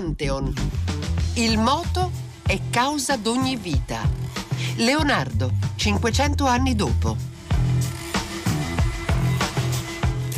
Pantheon. Il moto è causa d'ogni vita. Leonardo, 500 anni dopo.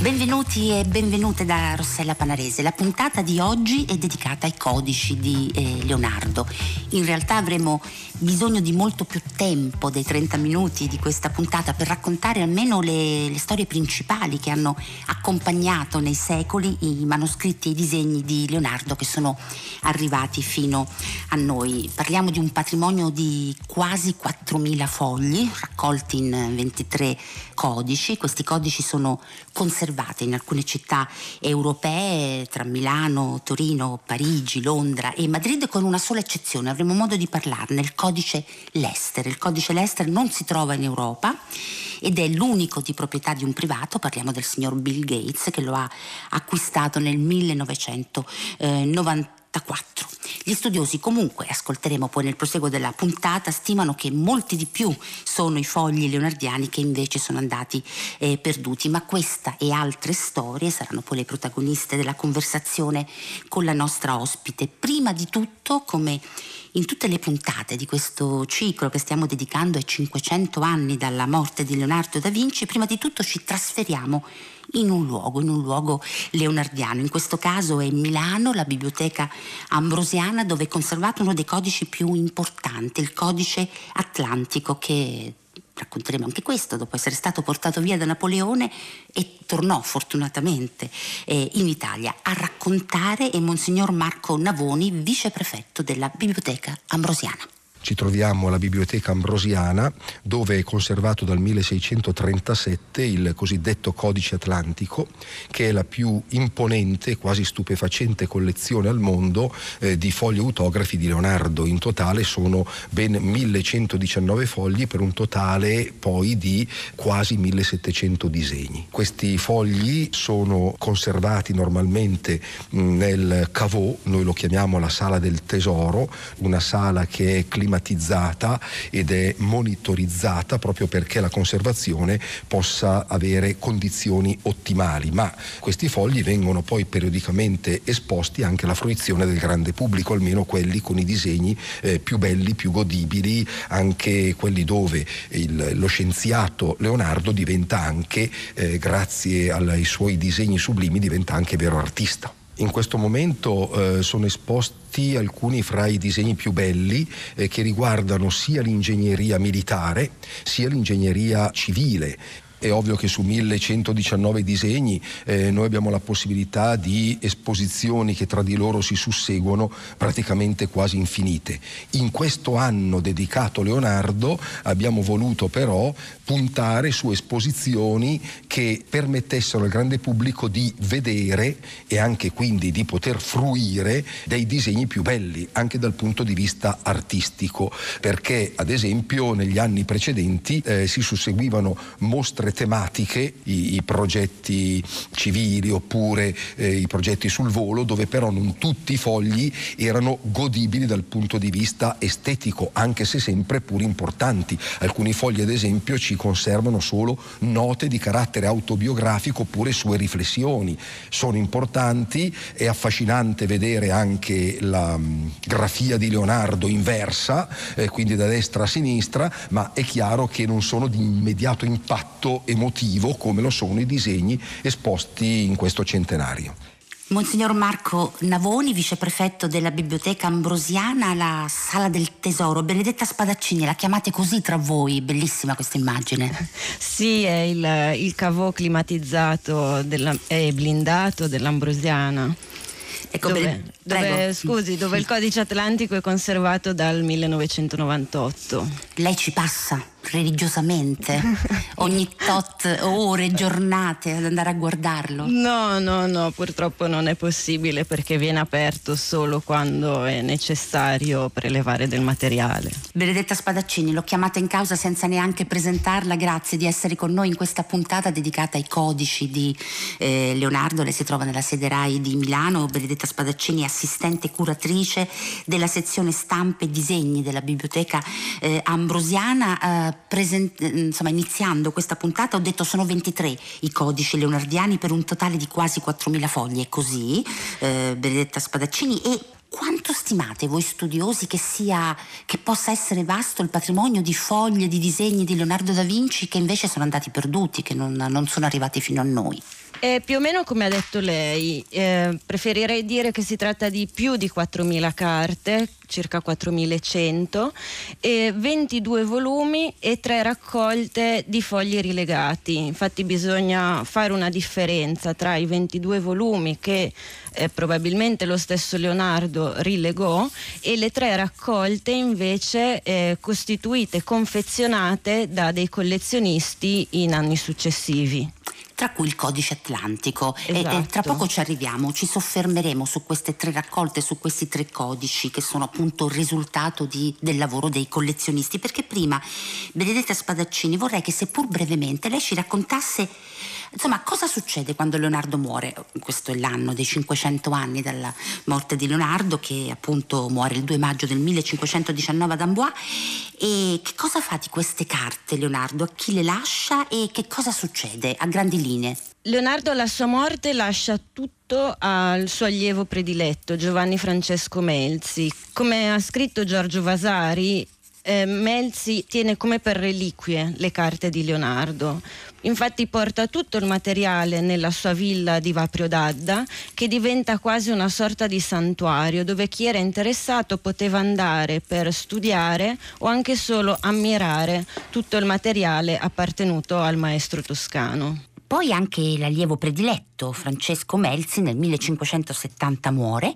Benvenuti e benvenute da Rossella Panarese. La puntata di oggi è dedicata ai codici di eh, Leonardo. In realtà avremo bisogno di molto più tempo dei 30 minuti di questa puntata per raccontare almeno le, le storie principali che hanno accompagnato nei secoli i manoscritti e i disegni di Leonardo che sono arrivati fino a noi. Parliamo di un patrimonio di quasi 4.000 fogli raccolti in 23 codici. Questi codici sono conservati conservate in alcune città europee, tra Milano, Torino, Parigi, Londra e Madrid, con una sola eccezione, avremo modo di parlarne, il codice Lester. Il codice Lester non si trova in Europa ed è l'unico di proprietà di un privato, parliamo del signor Bill Gates che lo ha acquistato nel 1994. Gli studiosi comunque, ascolteremo poi nel proseguo della puntata, stimano che molti di più sono i fogli leonardiani che invece sono andati eh, perduti, ma questa e altre storie saranno poi le protagoniste della conversazione con la nostra ospite. Prima di tutto, come in tutte le puntate di questo ciclo che stiamo dedicando ai 500 anni dalla morte di Leonardo da Vinci, prima di tutto ci trasferiamo in un luogo, in un luogo leonardiano. In questo caso è Milano, la biblioteca ambrosiana, dove è conservato uno dei codici più importanti, il codice atlantico che racconteremo anche questo, dopo essere stato portato via da Napoleone e tornò fortunatamente eh, in Italia a raccontare è Monsignor Marco Navoni, viceprefetto della Biblioteca Ambrosiana ci troviamo alla Biblioteca Ambrosiana dove è conservato dal 1637 il cosiddetto Codice Atlantico che è la più imponente quasi stupefacente collezione al mondo eh, di fogli autografi di Leonardo. In totale sono ben 1119 fogli per un totale poi di quasi 1700 disegni. Questi fogli sono conservati normalmente nel Cavò, noi lo chiamiamo la sala del tesoro, una sala che è climatizzata climatizzata ed è monitorizzata proprio perché la conservazione possa avere condizioni ottimali, ma questi fogli vengono poi periodicamente esposti anche alla fruizione del grande pubblico, almeno quelli con i disegni eh, più belli, più godibili, anche quelli dove il, lo scienziato Leonardo diventa anche, eh, grazie ai suoi disegni sublimi, diventa anche vero artista. In questo momento eh, sono esposti alcuni fra i disegni più belli eh, che riguardano sia l'ingegneria militare sia l'ingegneria civile è ovvio che su 1119 disegni eh, noi abbiamo la possibilità di esposizioni che tra di loro si susseguono praticamente quasi infinite. In questo anno dedicato a Leonardo abbiamo voluto però puntare su esposizioni che permettessero al grande pubblico di vedere e anche quindi di poter fruire dei disegni più belli, anche dal punto di vista artistico, perché ad esempio negli anni precedenti eh, si susseguivano mostre tematiche, i, i progetti civili oppure eh, i progetti sul volo, dove però non tutti i fogli erano godibili dal punto di vista estetico, anche se sempre pur importanti. Alcuni fogli ad esempio ci conservano solo note di carattere autobiografico oppure sue riflessioni. Sono importanti, è affascinante vedere anche la um, grafia di Leonardo inversa, eh, quindi da destra a sinistra, ma è chiaro che non sono di immediato impatto emotivo come lo sono i disegni esposti in questo centenario. Monsignor Marco Navoni, viceprefetto della Biblioteca Ambrosiana, la Sala del Tesoro. Benedetta Spadaccini, la chiamate così tra voi, bellissima questa immagine. Sì, è il, il cavò climatizzato e blindato dell'Ambrosiana. Ecco, dove, dove, scusi, dove il codice atlantico è conservato dal 1998. Lei ci passa? Religiosamente ogni tot ore, giornate ad andare a guardarlo? No, no, no, purtroppo non è possibile perché viene aperto solo quando è necessario prelevare del materiale. Benedetta Spadaccini, l'ho chiamata in causa senza neanche presentarla, grazie di essere con noi in questa puntata dedicata ai codici di eh, Leonardo, lei si trova nella sede RAI di Milano, Benedetta Spadaccini è assistente curatrice della sezione stampe e disegni della biblioteca eh, ambrosiana. Eh, present- insomma, iniziando questa puntata ho detto sono 23 i codici leonardiani per un totale di quasi 4.000 fogli, è così, eh, Benedetta Spadaccini, e quanto stimate voi studiosi che, sia, che possa essere vasto il patrimonio di foglie, di disegni di Leonardo da Vinci che invece sono andati perduti, che non, non sono arrivati fino a noi? Eh, più o meno come ha detto lei, eh, preferirei dire che si tratta di più di 4.000 carte, circa 4.100, e 22 volumi e tre raccolte di fogli rilegati. Infatti bisogna fare una differenza tra i 22 volumi che eh, probabilmente lo stesso Leonardo rilegò e le tre raccolte invece eh, costituite, confezionate da dei collezionisti in anni successivi tra cui il codice atlantico. Esatto. E, e, tra esatto. poco ci arriviamo, ci soffermeremo su queste tre raccolte, su questi tre codici che sono appunto il risultato di, del lavoro dei collezionisti. Perché prima, Benedetta Spadaccini, vorrei che seppur brevemente lei ci raccontasse Insomma, cosa succede quando Leonardo muore? Questo è l'anno dei 500 anni dalla morte di Leonardo, che appunto muore il 2 maggio del 1519 ad Amboise. E che cosa fa di queste carte Leonardo? A chi le lascia e che cosa succede a grandi linee? Leonardo alla sua morte lascia tutto al suo allievo prediletto, Giovanni Francesco Melzi. Come ha scritto Giorgio Vasari, eh, Melzi tiene come per reliquie le carte di Leonardo. Infatti porta tutto il materiale nella sua villa di Vaprio d'Adda, che diventa quasi una sorta di santuario dove chi era interessato poteva andare per studiare o anche solo ammirare tutto il materiale appartenuto al maestro toscano. Poi anche l'allievo prediletto, Francesco Melzi, nel 1570 muore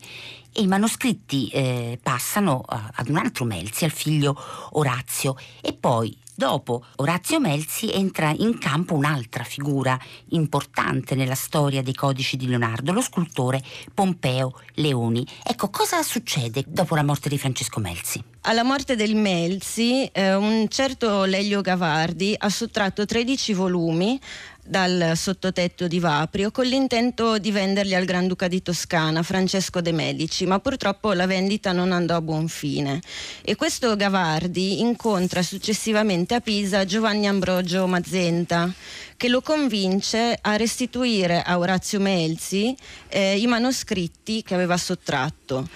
e i manoscritti eh, passano ad un altro Melzi, al figlio Orazio. E poi, dopo Orazio Melzi, entra in campo un'altra figura importante nella storia dei codici di Leonardo, lo scultore Pompeo Leoni. Ecco, cosa succede dopo la morte di Francesco Melzi? Alla morte del Melzi, eh, un certo Lelio Gavardi ha sottratto 13 volumi dal sottotetto di Vaprio con l'intento di venderli al Granduca di Toscana, Francesco de Medici, ma purtroppo la vendita non andò a buon fine. E questo Gavardi incontra successivamente a Pisa Giovanni Ambrogio Mazzenta, che lo convince a restituire a Orazio Melzi eh, i manoscritti che aveva sottratto.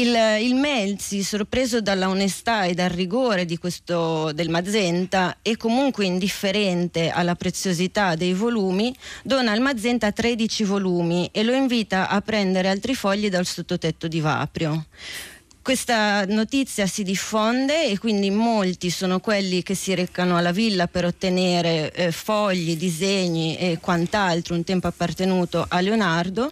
Il, il, Melzi, sorpreso dalla onestà e dal rigore questo, del Mazenta e comunque indifferente alla preziosità dei volumi, dona al Mazenta 13 volumi e lo invita a prendere altri fogli dal sottotetto di Vaprio questa notizia si diffonde e quindi molti sono quelli che si recano alla villa per ottenere eh, fogli, disegni e quant'altro un tempo appartenuto a Leonardo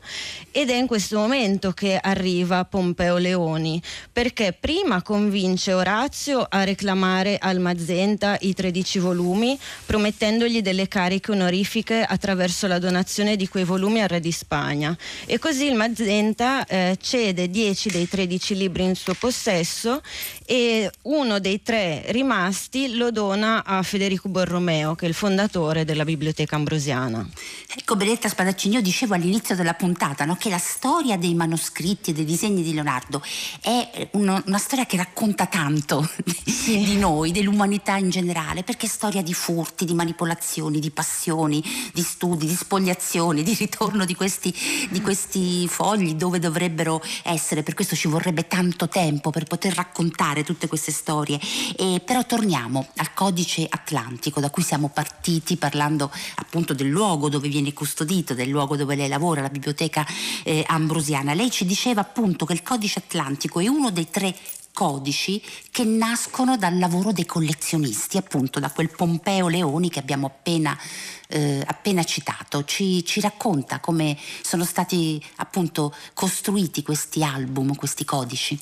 ed è in questo momento che arriva Pompeo Leoni perché prima convince Orazio a reclamare al Mazenta i 13 volumi promettendogli delle cariche onorifiche attraverso la donazione di quei volumi al re di Spagna. E così il Mazenta eh, cede 10 dei 13 libri in suo possesso e uno dei tre rimasti lo dona a Federico Borromeo, che è il fondatore della Biblioteca Ambrosiana. Ecco, Benedetta Spadaccini, io dicevo all'inizio della puntata no, che la storia dei manoscritti e dei disegni di Leonardo è uno, una storia che racconta tanto sì. di noi, dell'umanità in generale, perché è storia di furti, di manipolazioni, di passioni, di studi, di spogliazioni, di ritorno di questi, di questi fogli dove dovrebbero essere, per questo ci vorrebbe tanto tempo per poter raccontare tutte queste storie. E, però torniamo al codice atlantico da cui siamo partiti parlando appunto del luogo dove viene custodito, del luogo dove lei lavora, la biblioteca eh, ambrosiana. Lei ci diceva appunto che il codice atlantico è uno dei tre codici che nascono dal lavoro dei collezionisti, appunto da quel Pompeo Leoni che abbiamo appena, eh, appena citato. Ci, ci, racconta come sono stati appunto costruiti questi album, questi codici.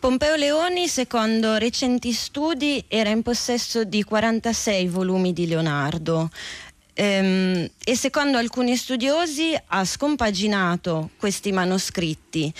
Pompeo Leoni, secondo recenti studi, era in possesso di 46 volumi di Leonardo. Ehm, e secondo alcuni studiosi ha scompaginato questi manoscritti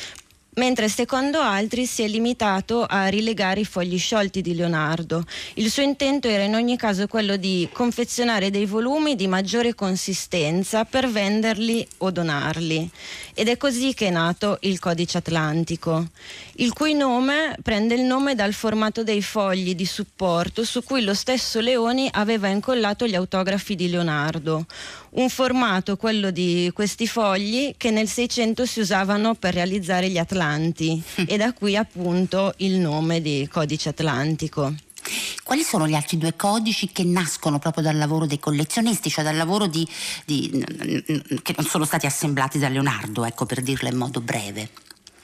mentre secondo altri si è limitato a rilegare i fogli sciolti di Leonardo. Il suo intento era in ogni caso quello di confezionare dei volumi di maggiore consistenza per venderli o donarli. Ed è così che è nato il Codice Atlantico, il cui nome prende il nome dal formato dei fogli di supporto su cui lo stesso Leoni aveva incollato gli autografi di Leonardo un formato, quello di questi fogli, che nel 600 si usavano per realizzare gli Atlanti e da qui appunto il nome di codice atlantico. Quali sono gli altri due codici che nascono proprio dal lavoro dei collezionisti, cioè dal lavoro di, di, che non sono stati assemblati da Leonardo, ecco per dirlo in modo breve?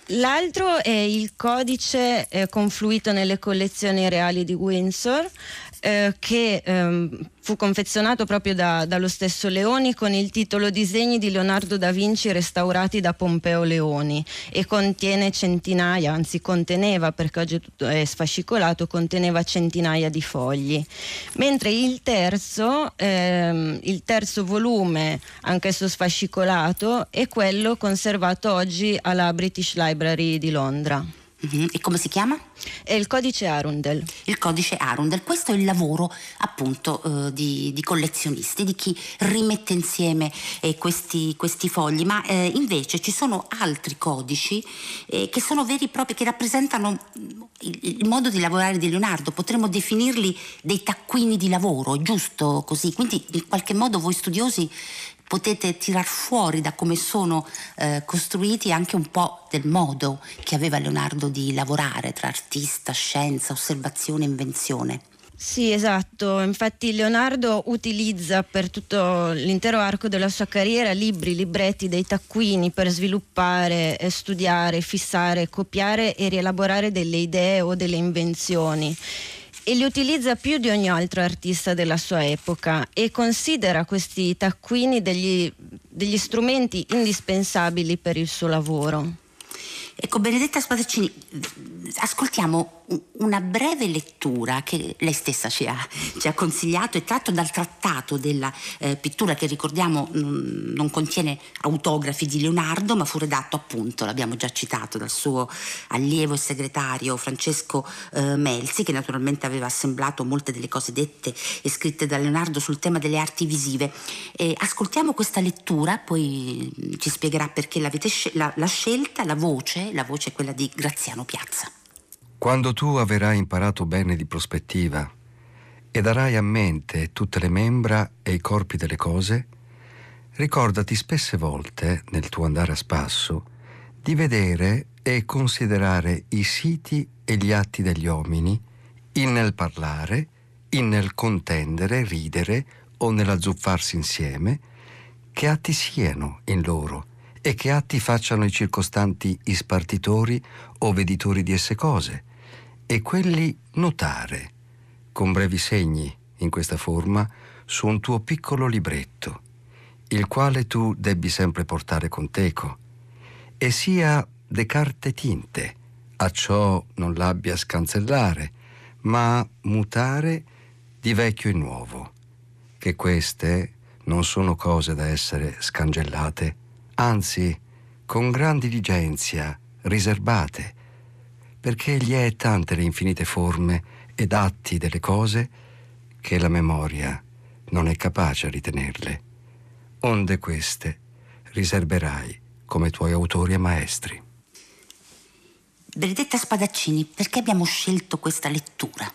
L'altro è il codice eh, confluito nelle collezioni reali di Windsor, eh, che ehm, fu confezionato proprio da, dallo stesso Leoni con il titolo Disegni di Leonardo da Vinci restaurati da Pompeo Leoni e contiene centinaia, anzi conteneva perché oggi è sfascicolato, conteneva centinaia di fogli. Mentre il terzo, ehm, il terzo volume, anch'esso sfascicolato, è quello conservato oggi alla British Library di Londra. Mm-hmm. E come si chiama? È il codice Arundel. Il codice Arundel, questo è il lavoro appunto eh, di, di, collezionisti, di chi rimette insieme eh, questi, questi, fogli, ma eh, invece ci sono altri codici eh, che sono veri e propri, che rappresentano il, il, modo di lavorare di Leonardo, potremmo definirli dei taccuini di lavoro, giusto così? Quindi in qualche modo voi studiosi potete tirar fuori da come sono eh, costruiti anche un po' del modo che aveva Leonardo di lavorare tra artista, scienza, osservazione invenzione. Sì, esatto. Infatti Leonardo utilizza per tutto l'intero arco della sua carriera libri, libretti, dei taccuini per sviluppare, studiare, fissare, copiare e rielaborare delle idee o delle invenzioni e li utilizza più di ogni altro artista della sua epoca e considera questi taccuini degli, degli strumenti indispensabili per il suo lavoro. Ecco, Benedetta Spadaccini, ascoltiamo una breve lettura che lei stessa ci ha, ci ha consigliato, è tratto dal trattato della eh, pittura che ricordiamo non, non, contiene autografi di Leonardo, ma fu redatto appunto, l'abbiamo già citato, dal suo allievo e segretario Francesco eh, Melzi, che naturalmente aveva assemblato molte delle cose dette e scritte da Leonardo sul tema delle arti visive. Eh, ascoltiamo questa lettura, poi ci spiegherà perché l'avete scel- la, la scelta, la voce, la voce è quella di Graziano Piazza. Quando tu avrai imparato bene di prospettiva e darai a mente tutte le membra e i corpi delle cose, ricordati spesse volte, nel tuo andare a spasso, di vedere e considerare i siti e gli atti degli uomini, in nel parlare, in nel contendere, ridere o nell'azzuffarsi insieme, che atti siano in loro e che atti facciano i circostanti ispartitori o veditori di esse cose, e quelli notare, con brevi segni, in questa forma, su un tuo piccolo libretto, il quale tu debbi sempre portare con teco, e sia de carte tinte, a ciò non l'abbia scancellare, ma mutare di vecchio in nuovo, che queste non sono cose da essere scangellate, anzi, con gran diligenzia, riservate, perché gli è tante le infinite forme ed atti delle cose che la memoria non è capace a ritenerle. Onde queste riserverai come tuoi autori e maestri. Benedetta Spadaccini, perché abbiamo scelto questa lettura?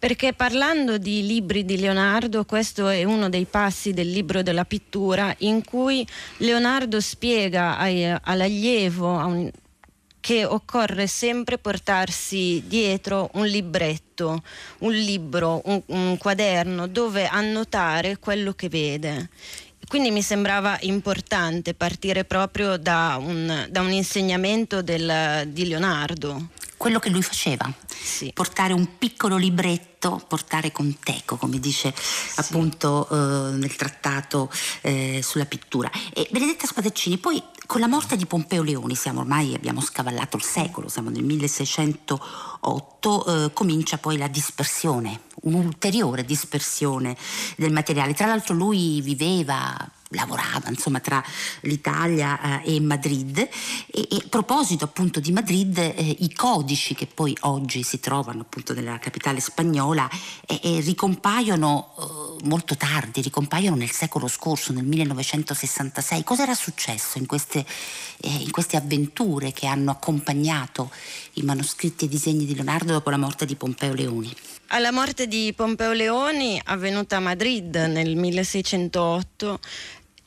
Perché parlando di libri di Leonardo, questo è uno dei passi del libro della pittura in cui Leonardo spiega ai, all'allievo, a un, che occorre sempre portarsi dietro un libretto, un libro, un, un quaderno dove annotare quello che vede. Quindi mi sembrava importante partire proprio da un, da un insegnamento del, di Leonardo quello che lui faceva, sì. portare un piccolo libretto, portare con teco, come dice sì. appunto eh, nel trattato eh, sulla pittura. E Benedetta Spadaccini, poi con la morte di Pompeo Leoni, siamo ormai, abbiamo scavallato il secolo, siamo nel 1608, eh, comincia poi la dispersione, un'ulteriore dispersione del materiale. Tra l'altro lui viveva lavorava insomma tra l'Italia eh, e Madrid e, e, a proposito appunto di Madrid eh, i codici che poi oggi si trovano appunto nella capitale spagnola eh, ricompaiono eh, molto tardi, ricompaiono nel secolo scorso, nel 1966. Cosa era successo in queste, eh, in queste avventure che hanno accompagnato i manoscritti e i disegni di Leonardo dopo la morte di Pompeo Leoni? Alla morte di Pompeo Leoni, avvenuta a Madrid nel 1608,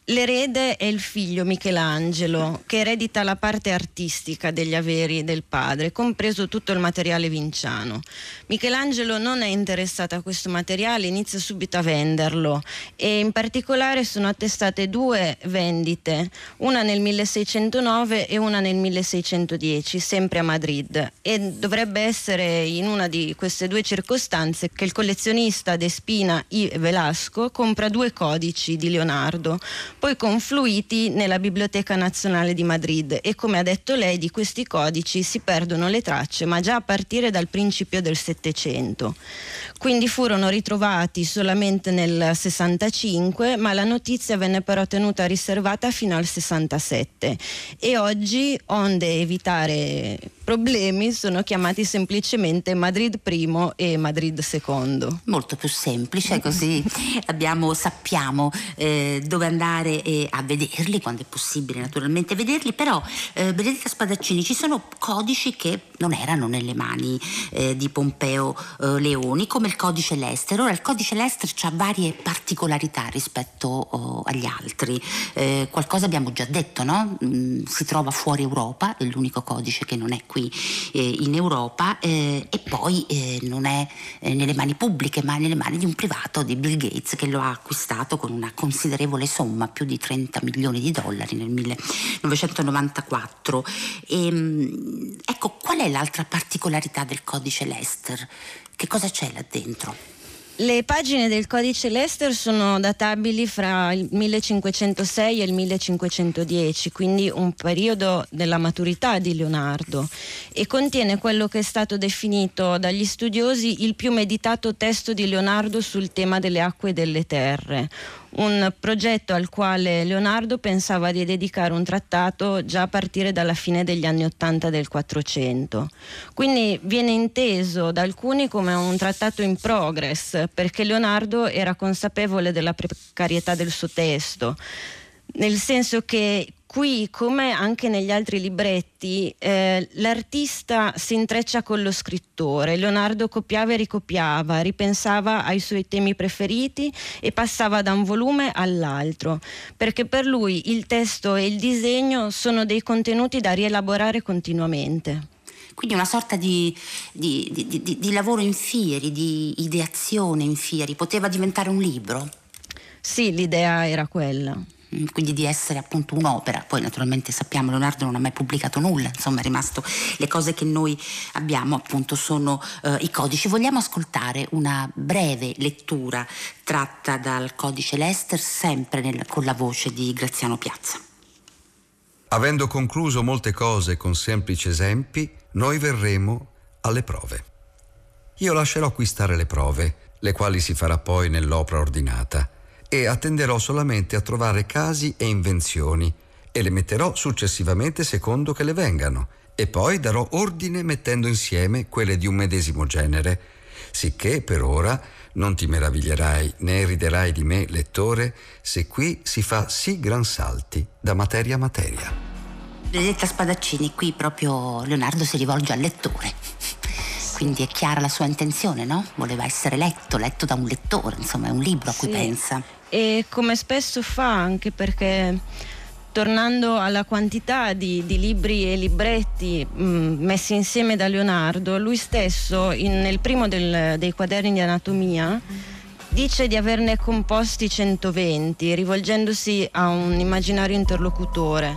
L'erede è il figlio Michelangelo che eredita la parte artistica degli averi del padre, compreso tutto il materiale vinciano. Michelangelo non è interessato a questo materiale, inizia subito a venderlo e in particolare sono attestate due vendite, una nel 1609 e una nel 1610, sempre a Madrid. E dovrebbe essere in una di queste due circostanze che il collezionista De Spina I. Velasco compra due codici di Leonardo poi confluiti nella Biblioteca Nazionale di Madrid e come ha detto lei di questi codici si perdono le tracce ma già a partire dal principio del Settecento. Quindi furono ritrovati solamente nel 65 ma la notizia venne però tenuta riservata fino al 67 e oggi onde evitare problemi sono chiamati semplicemente Madrid I e Madrid II. Molto più semplice, così abbiamo, sappiamo eh, dove andare eh, a vederli, quando è possibile naturalmente vederli, però eh, Benedetta Spadaccini ci sono codici che non erano nelle mani eh, di Pompeo eh, Leoni, come il codice Lester. Ora il codice Lester ha varie particolarità rispetto oh, agli altri. Eh, qualcosa abbiamo già detto, no? Mm, si trova fuori Europa, è l'unico codice che non è qui eh, in Europa eh, e poi eh, non è eh, nelle mani pubbliche ma nelle mani di un privato di Bill Gates che lo ha acquistato con una considerevole somma, più di 30 milioni di dollari nel 1994. E, ehm, ecco, qual è l'altra particolarità del codice Lester? Che cosa c'è là dentro? Le pagine del codice Lester sono databili fra il 1506 e il 1510, quindi un periodo della maturità di Leonardo e contiene quello che è stato definito dagli studiosi il più meditato testo di Leonardo sul tema delle acque e delle terre, un progetto al quale Leonardo pensava di dedicare un trattato già a partire dalla fine degli anni Ottanta del 400. Quindi viene inteso da alcuni come un trattato in progress, perché Leonardo era consapevole della precarietà del suo testo, nel senso che qui, come anche negli altri libretti, eh, l'artista si intreccia con lo scrittore. Leonardo copiava e ricopiava, ripensava ai suoi temi preferiti e passava da un volume all'altro, perché per lui il testo e il disegno sono dei contenuti da rielaborare continuamente. Quindi una sorta di, di, di, di lavoro in fieri, di ideazione in fieri. Poteva diventare un libro? Sì, l'idea era quella. Mm, quindi di essere appunto un'opera. Poi naturalmente sappiamo Leonardo non ha mai pubblicato nulla, insomma è rimasto le cose che noi abbiamo appunto sono eh, i codici. Vogliamo ascoltare una breve lettura tratta dal codice Lester sempre nel, con la voce di Graziano Piazza. Avendo concluso molte cose con semplici esempi, noi verremo alle prove. Io lascerò qui stare le prove, le quali si farà poi nell'opera ordinata e attenderò solamente a trovare casi e invenzioni e le metterò successivamente secondo che le vengano e poi darò ordine mettendo insieme quelle di un medesimo genere, sicché per ora non ti meraviglierai né riderai di me, lettore, se qui si fa sì gran salti da materia a materia. Benedetta Spadaccini, qui proprio Leonardo si rivolge al lettore. Quindi è chiara la sua intenzione, no? Voleva essere letto, letto da un lettore, insomma è un libro a cui sì. pensa e come spesso fa anche perché tornando alla quantità di, di libri e libretti mh, mm, messi insieme da Leonardo, lui stesso in, nel primo del, dei quaderni di anatomia dice di averne composti 120 rivolgendosi a un immaginario interlocutore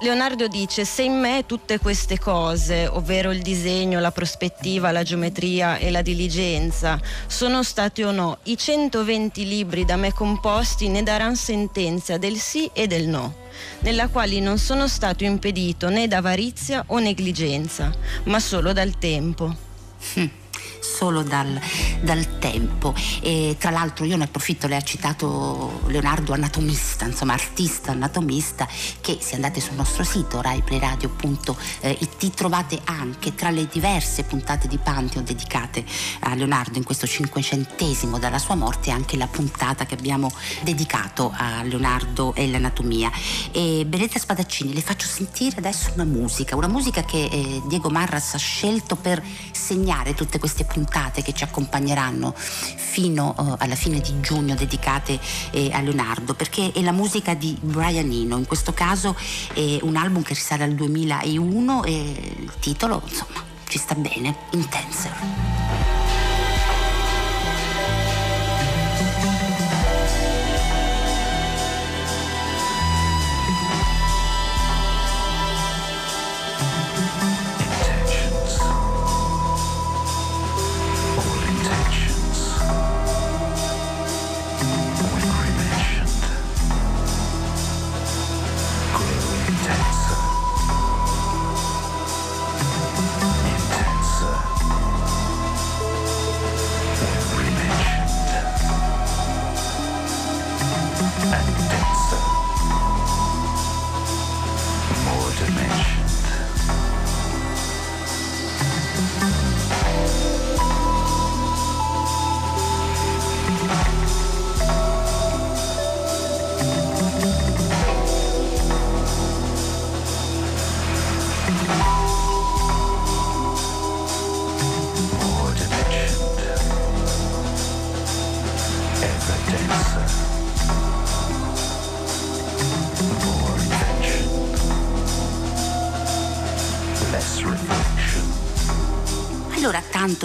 Leonardo dice se in me tutte queste cose, ovvero il disegno, la prospettiva, la geometria e la diligenza, sono state o no, i 120 libri da me composti ne daranno sentenza del sì e del no, nella quali non sono stato impedito né da avarizia o negligenza, ma solo dal tempo. Solo dal, dal tempo. E tra l'altro io ne approfitto, lei ha citato Leonardo anatomista, insomma artista anatomista, che se andate sul nostro sito raiplayradio.it trovate anche tra le diverse puntate di Pantheon dedicate a Leonardo in questo cinquecentesimo dalla sua morte anche la puntata che abbiamo dedicato a Leonardo e l'anatomia. E Benedetta Spadaccini, le faccio sentire adesso una musica, una musica che eh, Diego Marras ha scelto per segnare tutte queste puntate puntate che ci accompagneranno fino uh, alla fine di giugno dedicate eh, a Leonardo, perché è la musica di Brian Eno, in questo caso è un album che risale al 2001 e il titolo insomma ci sta bene, Intenser.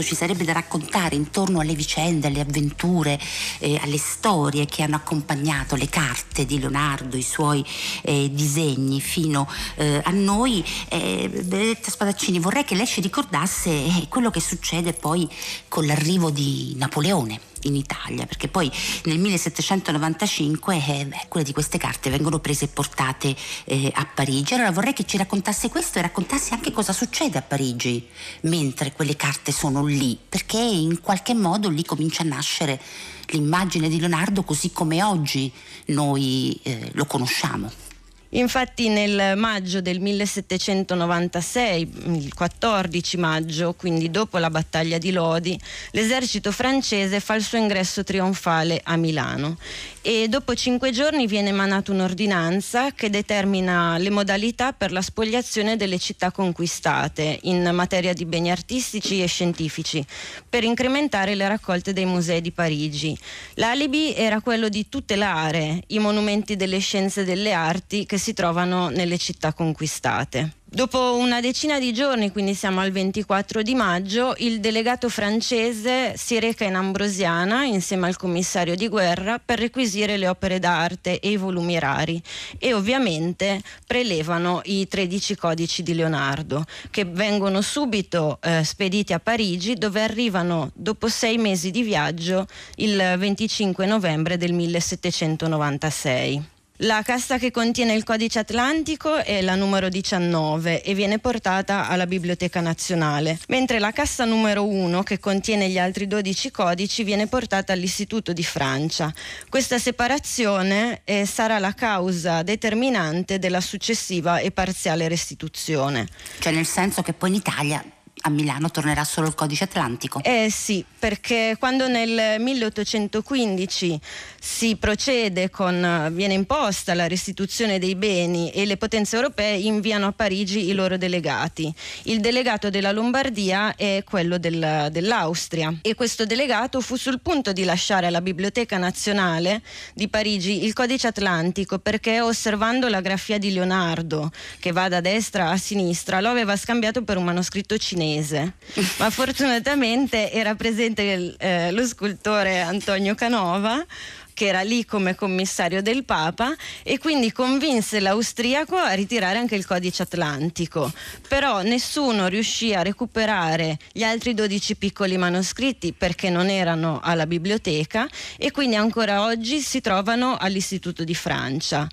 Tanto ci sarebbe da raccontare intorno alle vicende, alle avventure, eh, alle storie che hanno accompagnato le carte di Leonardo, i suoi eh, disegni fino eh, a noi. Eh, Benedetta Spadaccini, vorrei che lei ci ricordasse eh, quello che succede poi con l'arrivo di Napoleone in Italia, perché poi nel 1795 eh, alcune di queste carte vengono prese e portate eh, a Parigi. Allora vorrei che ci raccontasse questo e raccontasse anche cosa succede a Parigi mentre quelle carte sono lì, perché in qualche modo lì comincia a nascere l'immagine di Leonardo così come oggi noi eh, lo conosciamo. Infatti nel maggio del 1796, il 14 maggio, quindi dopo la battaglia di Lodi, l'esercito francese fa il suo ingresso trionfale a Milano e dopo cinque giorni viene emanata un'ordinanza che determina le modalità per la spogliazione delle città conquistate in materia di beni artistici e scientifici per incrementare le raccolte dei musei di Parigi. L'alibi era quello di tutelare i monumenti delle scienze e delle arti che si trovano nelle città conquistate. Dopo una decina di giorni, quindi siamo al 24 di maggio, il delegato francese si reca in Ambrosiana insieme al commissario di guerra per requisire le opere d'arte e i volumi rari e ovviamente prelevano i 13 codici di Leonardo che vengono subito eh, spediti a Parigi dove arrivano dopo sei mesi di viaggio il 25 novembre del 1796. La cassa che contiene il codice atlantico è la numero 19 e viene portata alla Biblioteca Nazionale, mentre la cassa numero 1 che contiene gli altri 12 codici viene portata all'Istituto di Francia. Questa separazione eh, sarà la causa determinante della successiva e parziale restituzione. Cioè nel senso che poi in Italia a Milano tornerà solo il codice atlantico? Eh sì, perché quando nel 1815 si procede con, viene imposta la restituzione dei beni e le potenze europee inviano a Parigi i loro delegati. Il delegato della Lombardia è quello del, dell'Austria e questo delegato fu sul punto di lasciare alla Biblioteca Nazionale di Parigi il codice atlantico perché osservando la grafia di Leonardo che va da destra a sinistra lo aveva scambiato per un manoscritto cinese cinese, ma fortunatamente era presente eh, lo scultore Antonio Canova che era lì come commissario del Papa e quindi convinse l'austriaco a ritirare anche il codice atlantico. Però nessuno riuscì a recuperare gli altri 12 piccoli manoscritti perché non erano alla biblioteca e quindi ancora oggi si trovano all'Istituto di Francia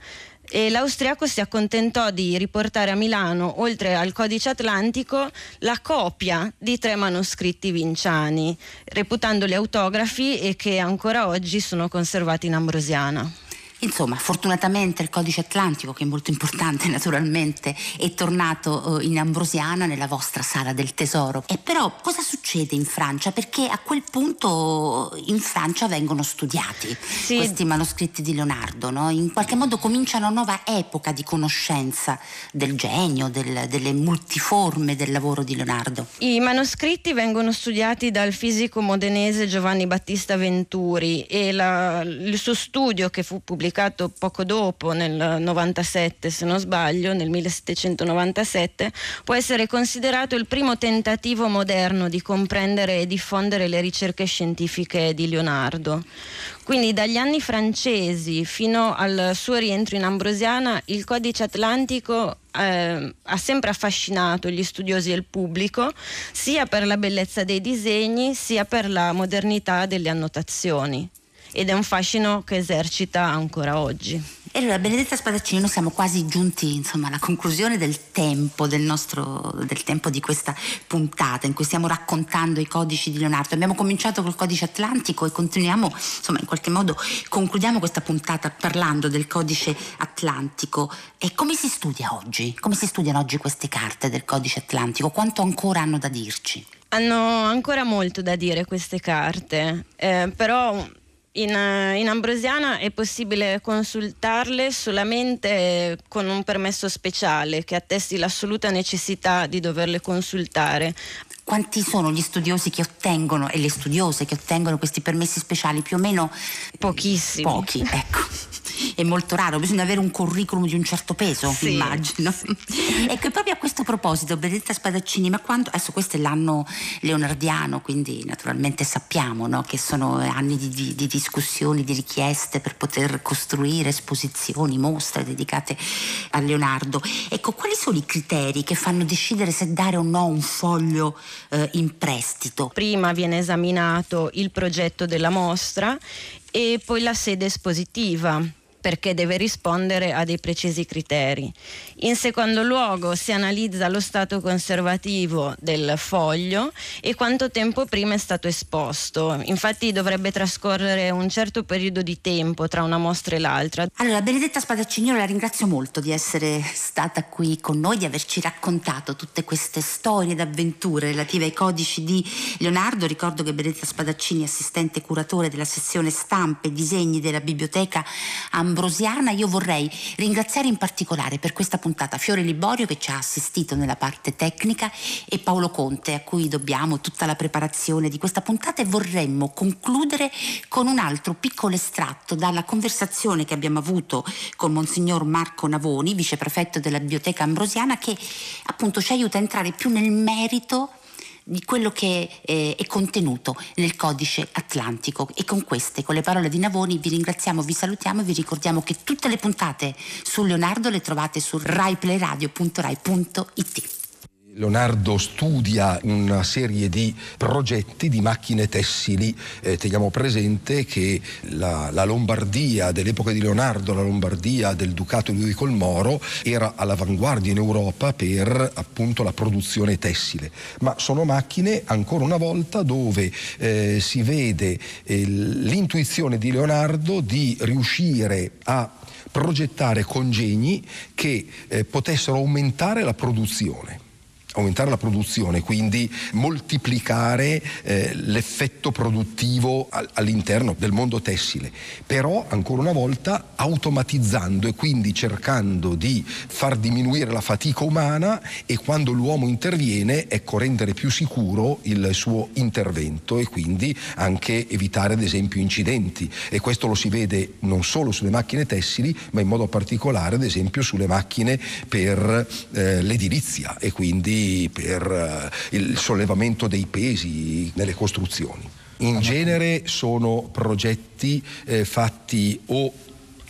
e l'austriaco si accontentò di riportare a Milano, oltre al codice atlantico, la copia di tre manoscritti vinciani, reputandoli autografi e che ancora oggi sono conservati in Ambrosiana. Insomma, fortunatamente il codice atlantico, che è molto importante naturalmente, è tornato eh, in Ambrosiana nella vostra sala del tesoro. E però cosa succede in Francia? Perché a quel punto in Francia vengono studiati sì. questi manoscritti di Leonardo, no? in qualche modo comincia una nuova epoca di conoscenza del genio, del, delle multiforme del lavoro di Leonardo. I manoscritti vengono studiati dal fisico modenese Giovanni Battista Venturi e la, il suo studio che fu pubblicato pubblicato poco dopo, nel 97 se non sbaglio, nel 1797, può essere considerato il primo tentativo moderno di comprendere e diffondere le ricerche scientifiche di Leonardo. Quindi dagli anni francesi fino al suo rientro in Ambrosiana il codice atlantico eh, ha sempre affascinato gli studiosi e il pubblico, sia per la bellezza dei disegni, sia per la modernità delle annotazioni ed è un fascino che esercita ancora oggi. E allora Benedetta Spadaccini, noi siamo quasi giunti insomma, alla conclusione del tempo, del nostro del tempo di questa puntata in cui stiamo raccontando i codici di Leonardo. Abbiamo cominciato col codice atlantico e continuiamo, insomma in qualche modo concludiamo questa puntata parlando del codice atlantico. E come si studia oggi? Come si studiano oggi queste carte del codice atlantico? Quanto ancora hanno da dirci? Hanno ancora molto da dire queste carte, eh, però in, eh, in, Ambrosiana è possibile consultarle solamente con un permesso speciale che attesti l'assoluta necessità di doverle consultare. Quanti sono gli studiosi che ottengono e le studiose che ottengono questi permessi speciali? Più o meno pochissimi. Pochi, ecco è molto raro, bisogna avere un curriculum di un certo peso, sì. immagino. ecco, e proprio a questo proposito, Benedetta Spadaccini, ma quando, adesso questo è l'anno leonardiano, quindi naturalmente sappiamo no, che sono anni di, di, di, discussioni, di richieste per poter costruire esposizioni, mostre dedicate a Leonardo. Ecco, quali sono i criteri che fanno decidere se dare o no un foglio eh, in prestito? Prima viene esaminato il progetto della mostra e poi la sede espositiva perché deve rispondere a dei precisi criteri. In secondo luogo si analizza lo stato conservativo del foglio e quanto tempo prima è stato esposto. Infatti dovrebbe trascorrere un certo periodo di tempo tra una mostra e l'altra. Allora, Benedetta Spadaccini, io la ringrazio molto di essere stata qui con noi, di averci raccontato tutte queste storie d'avventure relative ai codici di Leonardo. Ricordo che Benedetta Spadaccini assistente curatore della sezione stampe e disegni della biblioteca Ambrosiana. Io vorrei ringraziare in particolare per questa puntata Fiore Liborio che ci ha assistito nella parte tecnica e Paolo Conte a cui dobbiamo tutta la preparazione di questa puntata e vorremmo concludere con un altro piccolo estratto dalla conversazione che abbiamo avuto con Monsignor Marco Navoni, viceprefetto della Biblioteca Ambrosiana, che appunto ci aiuta a entrare più nel merito di quello che eh, è contenuto nel codice atlantico e con queste, con le parole di Navoni vi ringraziamo, vi salutiamo e vi ricordiamo che tutte le puntate su Leonardo le trovate su raiplayradio.rai.it. Leonardo studia una serie di progetti di macchine tessili. Eh, teniamo presente che la, la, Lombardia dell'epoca di Leonardo, la Lombardia del Ducato di Ludovico il Moro, era all'avanguardia in Europa per appunto la produzione tessile. Ma sono macchine ancora una volta dove eh, si vede eh, l'intuizione di Leonardo di riuscire a progettare congegni che eh, potessero aumentare la produzione aumentare la produzione, quindi moltiplicare eh, l'effetto produttivo all'interno del mondo tessile, però ancora una volta automatizzando e quindi cercando di far diminuire la fatica umana e quando l'uomo interviene ecco rendere più sicuro il suo intervento e quindi anche evitare ad esempio incidenti. E questo lo si vede non solo sulle macchine tessili ma in modo particolare ad esempio sulle macchine per eh, l'edilizia e quindi per eh, il sollevamento dei pesi nelle costruzioni. In genere sono progetti eh, fatti o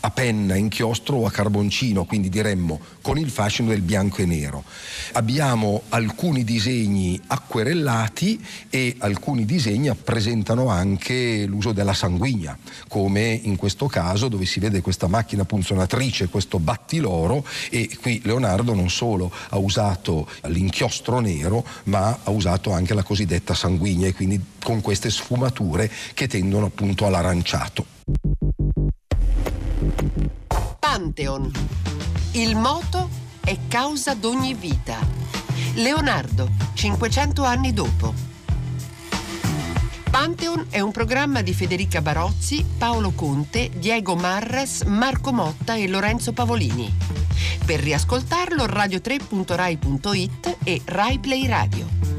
a penna, inchiostro o a carboncino, quindi diremmo con il fascino del bianco e nero. Abbiamo alcuni disegni acquerellati e alcuni disegni presentano anche l'uso della sanguigna, come in questo caso dove si vede questa macchina punzonatrice, questo battiloro e qui Leonardo non solo ha usato l'inchiostro nero ma ha usato anche la cosiddetta sanguigna e quindi con queste sfumature che tendono appunto all'aranciato. Pantheon. Il moto è causa d'ogni vita. Leonardo, 500 anni dopo. Pantheon è un programma di Federica Barozzi, Paolo Conte, Diego Marras, Marco Motta e Lorenzo Pavolini. Per riascoltarlo radio3.rai.it e RaiPlay Radio.